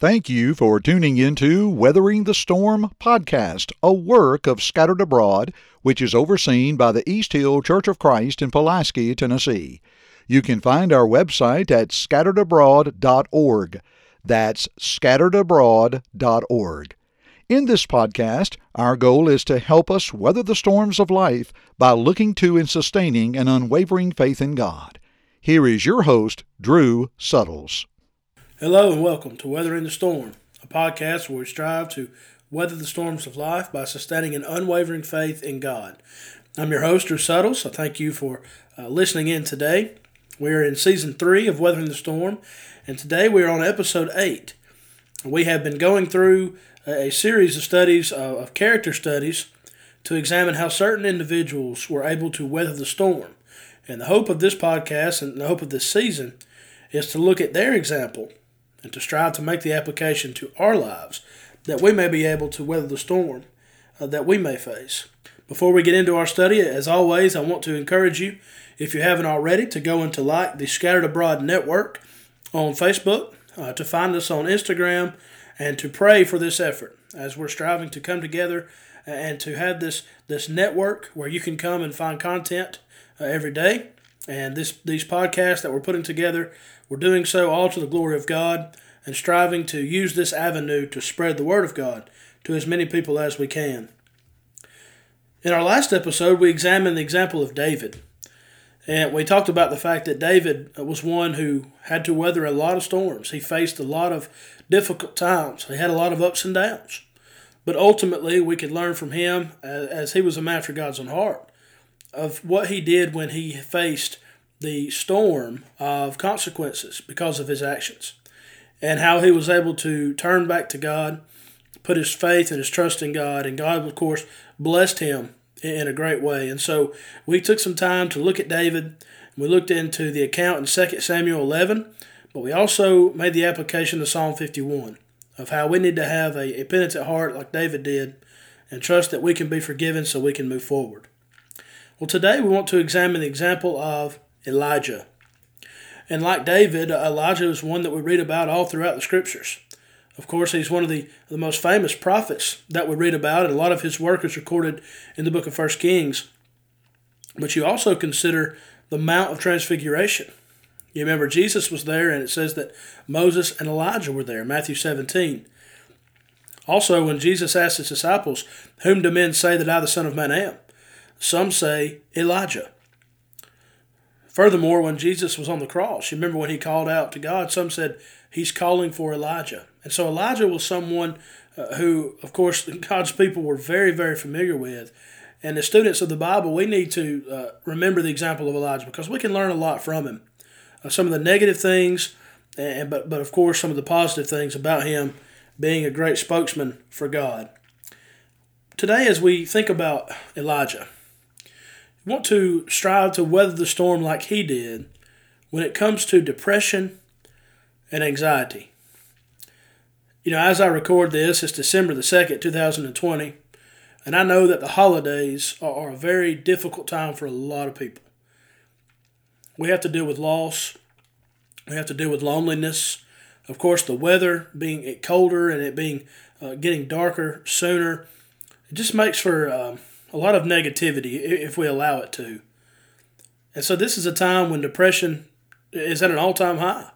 Thank you for tuning into Weathering the Storm podcast, a work of Scattered Abroad, which is overseen by the East Hill Church of Christ in Pulaski, Tennessee. You can find our website at scatteredabroad.org. That's scatteredabroad.org. In this podcast, our goal is to help us weather the storms of life by looking to and sustaining an unwavering faith in God. Here is your host, Drew Suttles. Hello and welcome to Weathering the Storm, a podcast where we strive to weather the storms of life by sustaining an unwavering faith in God. I'm your host, Drew Suttles. I thank you for uh, listening in today. We're in season three of Weathering the Storm, and today we are on episode eight. We have been going through a series of studies, uh, of character studies, to examine how certain individuals were able to weather the storm. And the hope of this podcast and the hope of this season is to look at their example and to strive to make the application to our lives that we may be able to weather the storm uh, that we may face. Before we get into our study, as always, I want to encourage you, if you haven't already, to go and to like the Scattered Abroad Network on Facebook, uh, to find us on Instagram, and to pray for this effort as we're striving to come together and to have this this network where you can come and find content uh, every day. And this these podcasts that we're putting together we're doing so all to the glory of God and striving to use this avenue to spread the Word of God to as many people as we can. In our last episode, we examined the example of David. And we talked about the fact that David was one who had to weather a lot of storms. He faced a lot of difficult times. He had a lot of ups and downs. But ultimately, we could learn from him, as he was a man after God's own heart, of what he did when he faced the storm of consequences because of his actions and how he was able to turn back to God, put his faith and his trust in God, and God, of course, blessed him in a great way. And so we took some time to look at David. We looked into the account in 2 Samuel 11, but we also made the application to Psalm 51 of how we need to have a, a penitent heart like David did and trust that we can be forgiven so we can move forward. Well, today we want to examine the example of Elijah. And like David, uh, Elijah is one that we read about all throughout the scriptures. Of course, he's one of the, the most famous prophets that we read about, and a lot of his work is recorded in the book of First Kings. But you also consider the Mount of Transfiguration. You remember Jesus was there, and it says that Moses and Elijah were there, Matthew 17. Also, when Jesus asked his disciples, Whom do men say that I, the Son of Man, am? Some say Elijah. Furthermore, when Jesus was on the cross, you remember when he called out to God, some said he's calling for Elijah. And so Elijah was someone uh, who, of course, God's people were very, very familiar with. And as students of the Bible, we need to uh, remember the example of Elijah because we can learn a lot from him. Uh, some of the negative things, and but, but of course, some of the positive things about him being a great spokesman for God. Today, as we think about Elijah, want to strive to weather the storm like he did when it comes to depression and anxiety. You know, as I record this, it's December the 2nd, 2020, and I know that the holidays are a very difficult time for a lot of people. We have to deal with loss, we have to deal with loneliness. Of course, the weather being it colder and it being uh, getting darker sooner, it just makes for um, a lot of negativity if we allow it to. And so this is a time when depression is at an all time high.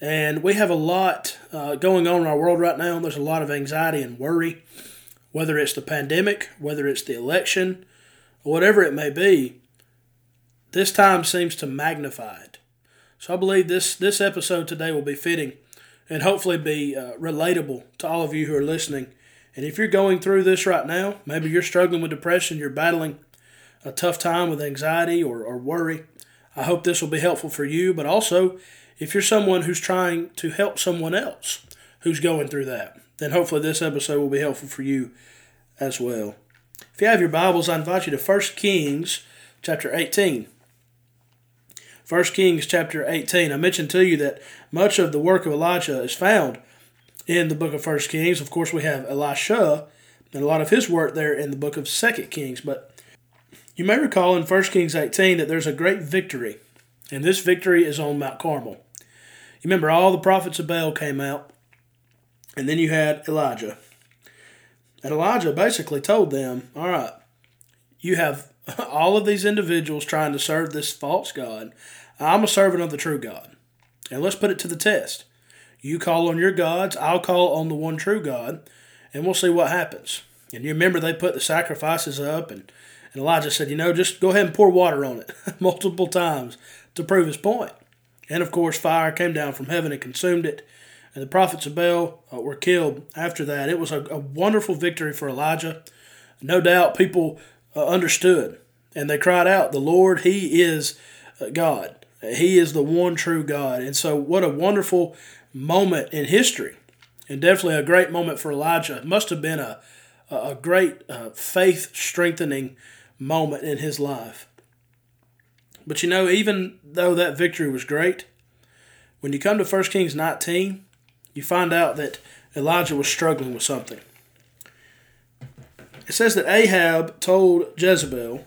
And we have a lot uh, going on in our world right now. There's a lot of anxiety and worry, whether it's the pandemic, whether it's the election, whatever it may be. This time seems to magnify it. So I believe this, this episode today will be fitting and hopefully be uh, relatable to all of you who are listening and if you're going through this right now, maybe you're struggling with depression, you're battling a tough time with anxiety or, or worry, I hope this will be helpful for you. But also, if you're someone who's trying to help someone else who's going through that, then hopefully this episode will be helpful for you as well. If you have your Bibles, I invite you to 1 Kings chapter 18. 1 Kings chapter 18. I mentioned to you that much of the work of Elijah is found in the book of First Kings. Of course, we have Elisha and a lot of his work there in the book of Second Kings. But you may recall in First Kings 18 that there's a great victory, and this victory is on Mount Carmel. You remember all the prophets of Baal came out, And then you had Elijah. And Elijah basically told them, All right, you have all of these individuals trying to serve this false God. I'm a servant of the true God. And let's put it to the test. You call on your gods, I'll call on the one true God, and we'll see what happens. And you remember they put the sacrifices up, and, and Elijah said, You know, just go ahead and pour water on it multiple times to prove his point. And of course, fire came down from heaven and consumed it. And the prophets of Baal uh, were killed after that. It was a, a, wonderful victory for Elijah. No doubt people uh, understood and they cried out, The Lord, He is uh, God. He is the one true God. And so, what a wonderful moment in history, and definitely a great moment for Elijah. It must have been a, a great uh, faith strengthening moment in his life. But you know, even though that victory was great, when you come to 1 Kings 19, you find out that Elijah was struggling with something. It says that Ahab told Jezebel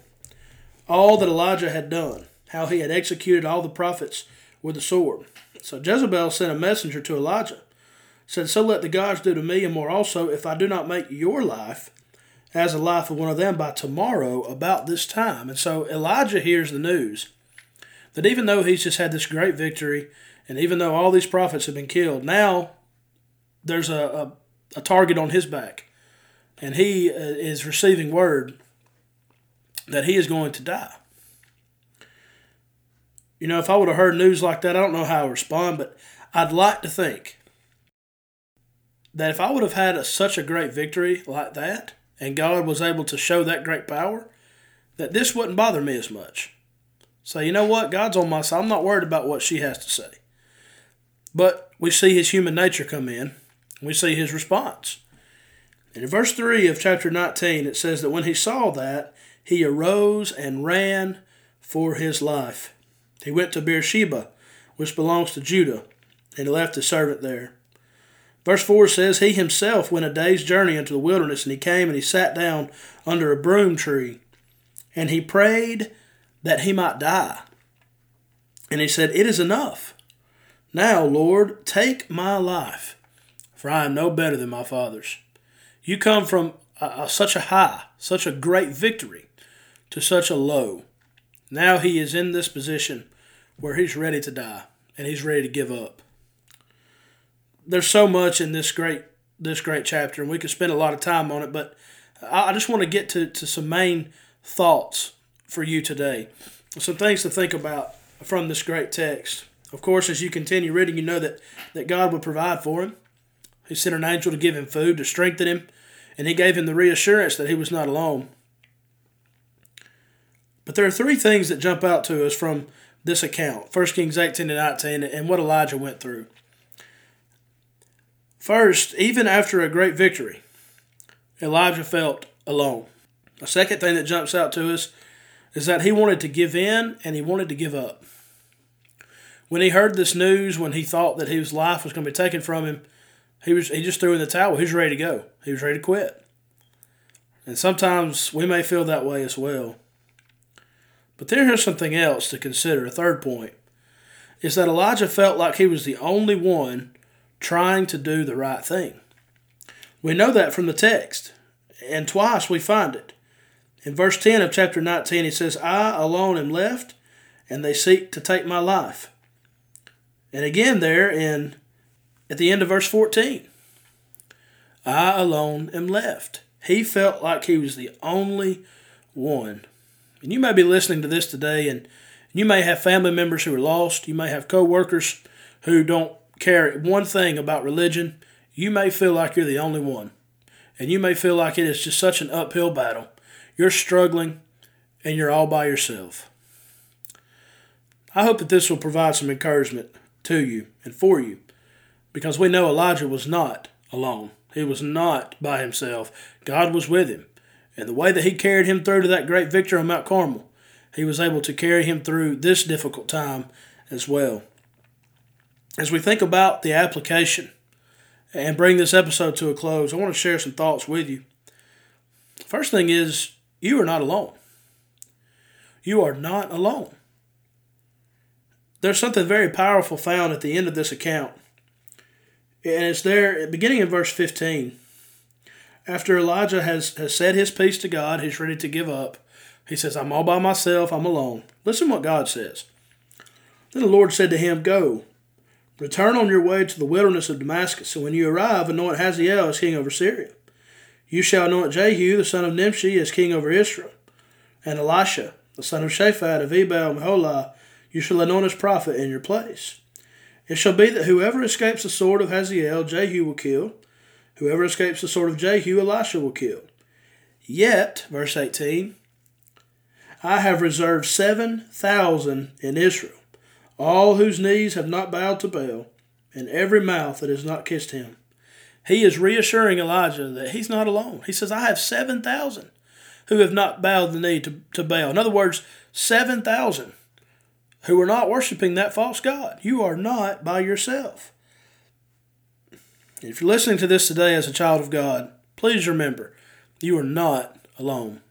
all that Elijah had done, how he had executed all the prophets with a sword. So Jezebel sent a messenger to Elijah, said, So let the gods do to me and more also, if I do not make your life as the life of one of them by tomorrow about this time. And so Elijah hears the news that even though he's just had this great victory, and even though all these prophets have been killed, now there's a, a, a target on his back. And he uh, is receiving word that he is going to die. You know, if I would have heard news like that, I don't know how I would respond, but I'd like to think that if I would have had a, such a great victory like that, and God was able to show that great power, that this wouldn't bother me as much. So, you know what? God's on my side. I'm not worried about what she has to say. But we see his human nature come in, we see his response. And in verse 3 of chapter 19, it says that when he saw that, he arose and ran for his life. He went to Beersheba, which belongs to Judah, and he left his servant there. Verse 4 says, He himself went a day's journey into the wilderness, and he came and he sat down under a broom tree, and he prayed that he might die. And he said, It is enough. Now, Lord, take my life, for I am no better than my father's. You come from such a high, such a great victory to such a low. Now he is in this position where he's ready to die and he's ready to give up. There's so much in this great this great chapter, and we could spend a lot of time on it, but I just want to get to, to some main thoughts for you today. Some things to think about from this great text. Of course, as you continue reading, you know that, that God would provide for him. He sent an angel to give him food, to strengthen him, and he gave him the reassurance that he was not alone. But there are three things that jump out to us from this account 1 Kings 18 and 19 and what Elijah went through. First, even after a great victory, Elijah felt alone. A second thing that jumps out to us is that he wanted to give in and he wanted to give up. When he heard this news, when he thought that his life was going to be taken from him, he was he just threw in the towel. He was ready to go. He was ready to quit. And sometimes we may feel that way as well. But there's something else to consider. A third point is that Elijah felt like he was the only one trying to do the right thing. We know that from the text, and twice we find it. In verse 10 of chapter 19, he says, I alone am left, and they seek to take my life. And again, there in at the end of verse 14, I alone am left. He felt like he was the only one and you may be listening to this today and you may have family members who are lost. You may have coworkers who don't care one thing about religion. You may feel like you're the only one. And you may feel like it is just such an uphill battle. You're struggling and you're all by yourself. I hope that this will provide some encouragement to you and for you because we know Elijah was not alone. He was not by himself. God was with him. And the way that he carried him through to that great victory on Mount Carmel, he was able to carry him through this difficult time as well. As we think about the application and bring this episode to a close, I want to share some thoughts with you. First thing is, you are not alone. You are not alone. There's something very powerful found at the end of this account. And it's there, beginning in verse 15. After Elijah has, has said his piece to God, he's ready to give up. He says, I'm all by myself, I'm alone. Listen what God says. Then the Lord said to him, Go, return on your way to the wilderness of Damascus, and when you arrive, anoint Hazael as king over Syria. You shall anoint Jehu, the son of Nimshi, as king over Israel, and Elisha, the son of Shaphat of Ebal and Meholah, you shall anoint as prophet in your place. It shall be that whoever escapes the sword of Hazael, Jehu will kill. Whoever escapes the sword of Jehu, Elisha will kill. Yet, verse 18, I have reserved 7,000 in Israel, all whose knees have not bowed to Baal, and every mouth that has not kissed him. He is reassuring Elijah that he's not alone. He says, I have 7,000 who have not bowed the knee to, to Baal. In other words, 7,000 who are not worshiping that false God. You are not by yourself. If you're listening to this today as a child of God, please remember you are not alone.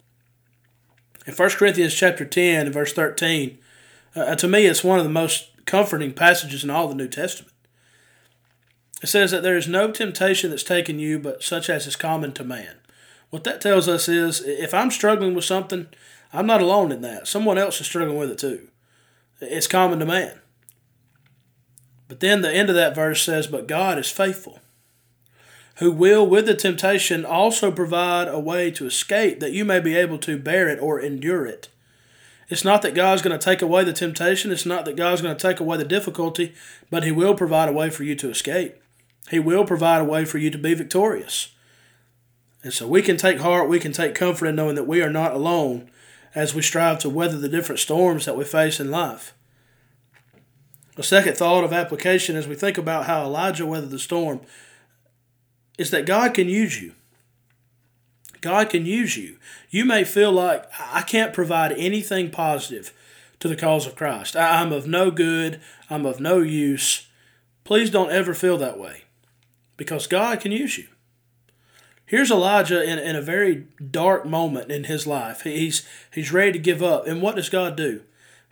In 1 Corinthians chapter 10 and verse 13, uh, to me it's one of the most comforting passages in all the New Testament. It says that there is no temptation that's taken you but such as is common to man. What that tells us is if I'm struggling with something, I'm not alone in that. Someone else is struggling with it too. It's common to man. But then the end of that verse says, But God is faithful, who will with the temptation also provide a way to escape that you may be able to bear it or endure it. It's not that God's going to take away the temptation, it's not that God's going to take away the difficulty, but He will provide a way for you to escape. He will provide a way for you to be victorious. And so we can take heart, we can take comfort in knowing that we are not alone as we strive to weather the different storms that we face in life. A second thought of application as we think about how Elijah weathered the storm is that God can use you. God can use you. You may feel like I can't provide anything positive to the cause of Christ. I'm of no good. I'm of no use. Please don't ever feel that way because God can use you. Here's Elijah in, in a very dark moment in his life. He's, he's ready to give up. And what does God do?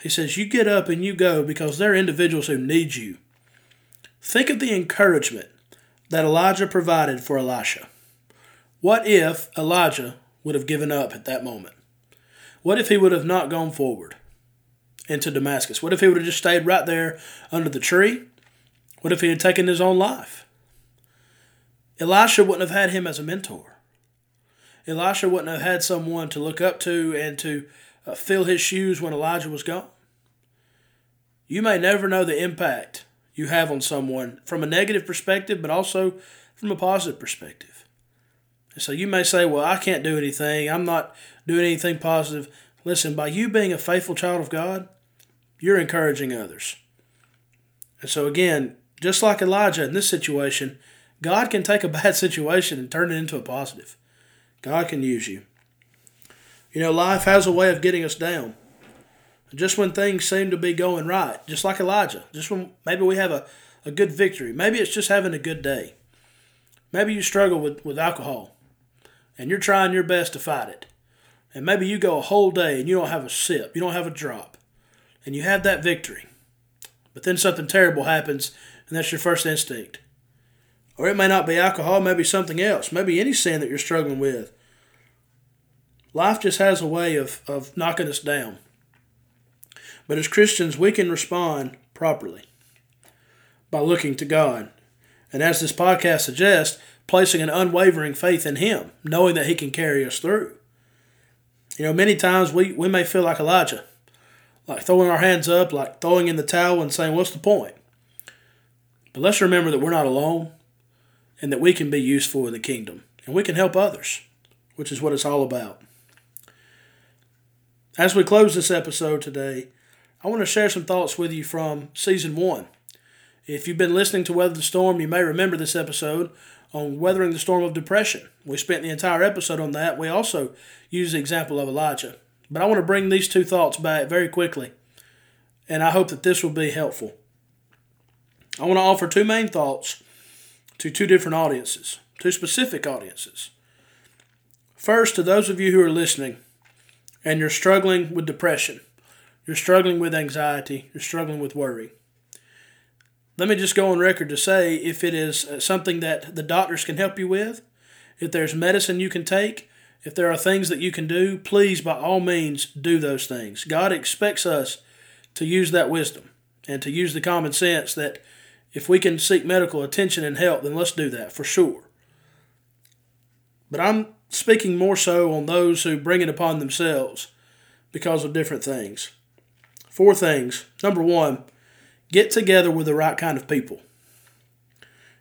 He says, You get up and you go because there are individuals who need you. Think of the encouragement that Elijah provided for Elisha. What if Elijah would have given up at that moment? What if he would have not gone forward into Damascus? What if he would have just stayed right there under the tree? What if he had taken his own life? Elisha wouldn't have had him as a mentor. Elisha wouldn't have had someone to look up to and to uh, fill his shoes when Elijah was gone. You may never know the impact you have on someone from a negative perspective, but also from a positive perspective. And so you may say, Well, I can't do anything. I'm not doing anything positive. Listen, by you being a faithful child of God, you're encouraging others. And so, again, just like Elijah in this situation, God can take a bad situation and turn it into a positive. God can use you. You know, life has a way of getting us down. Just when things seem to be going right, just like Elijah, just when maybe we have a, a good victory, maybe it's just having a good day. Maybe you struggle with, with alcohol and you're trying your best to fight it. And maybe you go a whole day and you don't have a sip, you don't have a drop, and you have that victory. But then something terrible happens, and that's your first instinct. Or it may not be alcohol, maybe something else, maybe any sin that you're struggling with. Life just has a way of, of knocking us down. But as Christians, we can respond properly by looking to God. And as this podcast suggests, placing an unwavering faith in Him, knowing that He can carry us through. You know, many times we, we may feel like Elijah, like throwing our hands up, like throwing in the towel and saying, What's the point? But let's remember that we're not alone and that we can be useful in the kingdom and we can help others, which is what it's all about. As we close this episode today, I want to share some thoughts with you from season one. If you've been listening to Weather the Storm, you may remember this episode on weathering the storm of depression. We spent the entire episode on that. We also used the example of Elijah. But I want to bring these two thoughts back very quickly, and I hope that this will be helpful. I want to offer two main thoughts to two different audiences, two specific audiences. First, to those of you who are listening and you're struggling with depression, you're struggling with anxiety, you're struggling with worry. let me just go on record to say if it is uh, something that the doctors can help you with, if there's medicine you can take, if there are things that you can do, please, by all means, do those things. God expects us to use that wisdom and to use the common sense that if we can seek medical attention and help, then let's do that for sure. But I'm speaking more so on those who bring it upon themselves because of different things. Four things. Number one, get together with the right kind of people.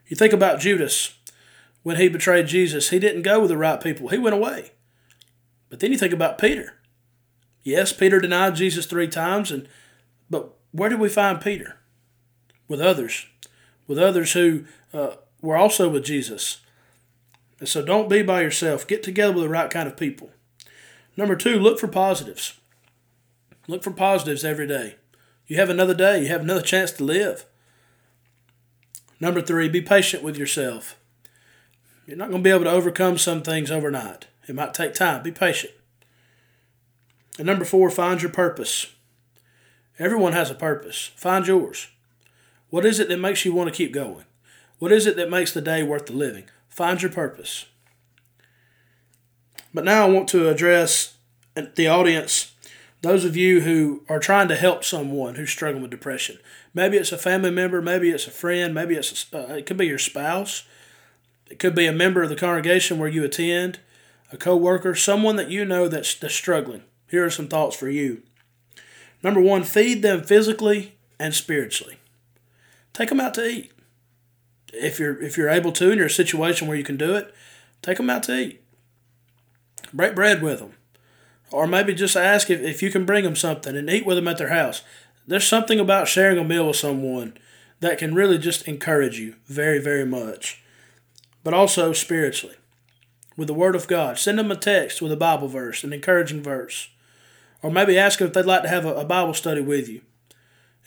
You think about Judas when he betrayed Jesus, he didn't go with the right people, he went away. But then you think about Peter. Yes, Peter denied Jesus three times, and but where did we find Peter? With others, with others who uh, were also with Jesus. And so don't be by yourself. Get together with the right kind of people. Number two, look for positives. Look for positives every day. You have another day, you have another chance to live. Number three, be patient with yourself. You're not going to be able to overcome some things overnight. It might take time. Be patient. And number four, find your purpose. Everyone has a purpose. Find yours. What is it that makes you want to keep going? What is it that makes the day worth the living? Find your purpose. But now I want to address the audience, those of you who are trying to help someone who's struggling with depression. Maybe it's a family member, maybe it's a friend, maybe it's a, uh, it could be your spouse, it could be a member of the congregation where you attend, a coworker, someone that you know that's, that's struggling. Here are some thoughts for you. Number one, feed them physically and spiritually. Take them out to eat if you're if you're able to, and you're in a situation where you can do it, take them out to eat. Break bread with them, or maybe just ask if, if you can bring them something and eat with them at their house. There's something about sharing a meal with someone that can really just encourage you very very much, but also spiritually, with the Word of God. Send them a text with a Bible verse, an encouraging verse, or maybe ask them if they'd like to have a, a Bible study with you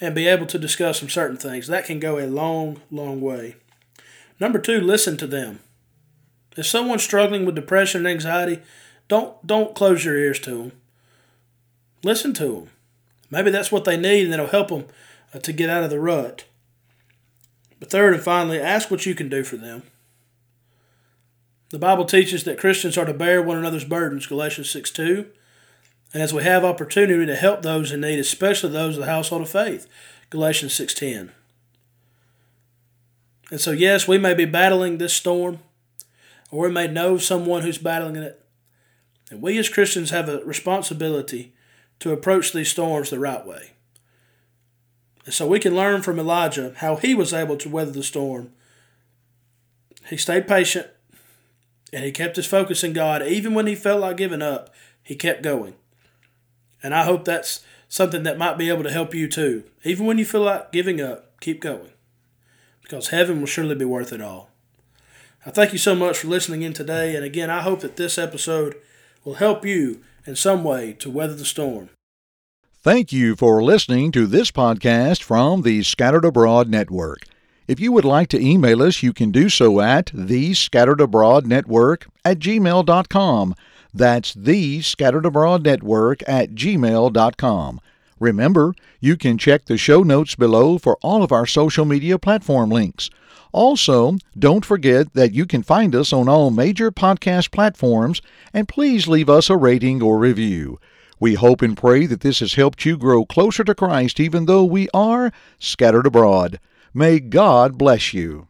and be able to discuss some certain things. That can go a long, long way. Number two, listen to them. If someone's struggling with depression and anxiety, don't don't close your ears to them. Listen to them. Maybe that's what they need, and it'll help them uh, to get out of the rut. But third and finally, ask what you can do for them. The Bible teaches that Christians are to bear one another's burdens, Galatians 6 2. And as we have opportunity to help those in need, especially those of the household of faith, Galatians 6:10. And so, yes, we may be battling this storm, or we may know someone who's battling it. And we as Christians have a responsibility to approach these storms the right way. And so we can learn from Elijah how he was able to weather the storm. He stayed patient and he kept his focus in God. Even when he felt like giving up, he kept going. And I hope that's something that might be able to help you too. Even when you feel like giving up, keep going because heaven will surely be worth it all. I thank you so much for listening in today, and again, I hope that this episode will help you in some way to weather the storm. Thank you for listening to this podcast from the Scattered Abroad Network. If you would like to email us, you can do so at the Scattered Abroad Network at gmail.com. That's the Scattered Abroad Network at gmail.com. Remember, you can check the show notes below for all of our social media platform links. Also, don't forget that you can find us on all major podcast platforms, and please leave us a rating or review. We hope and pray that this has helped you grow closer to Christ even though we are scattered abroad. May God bless you.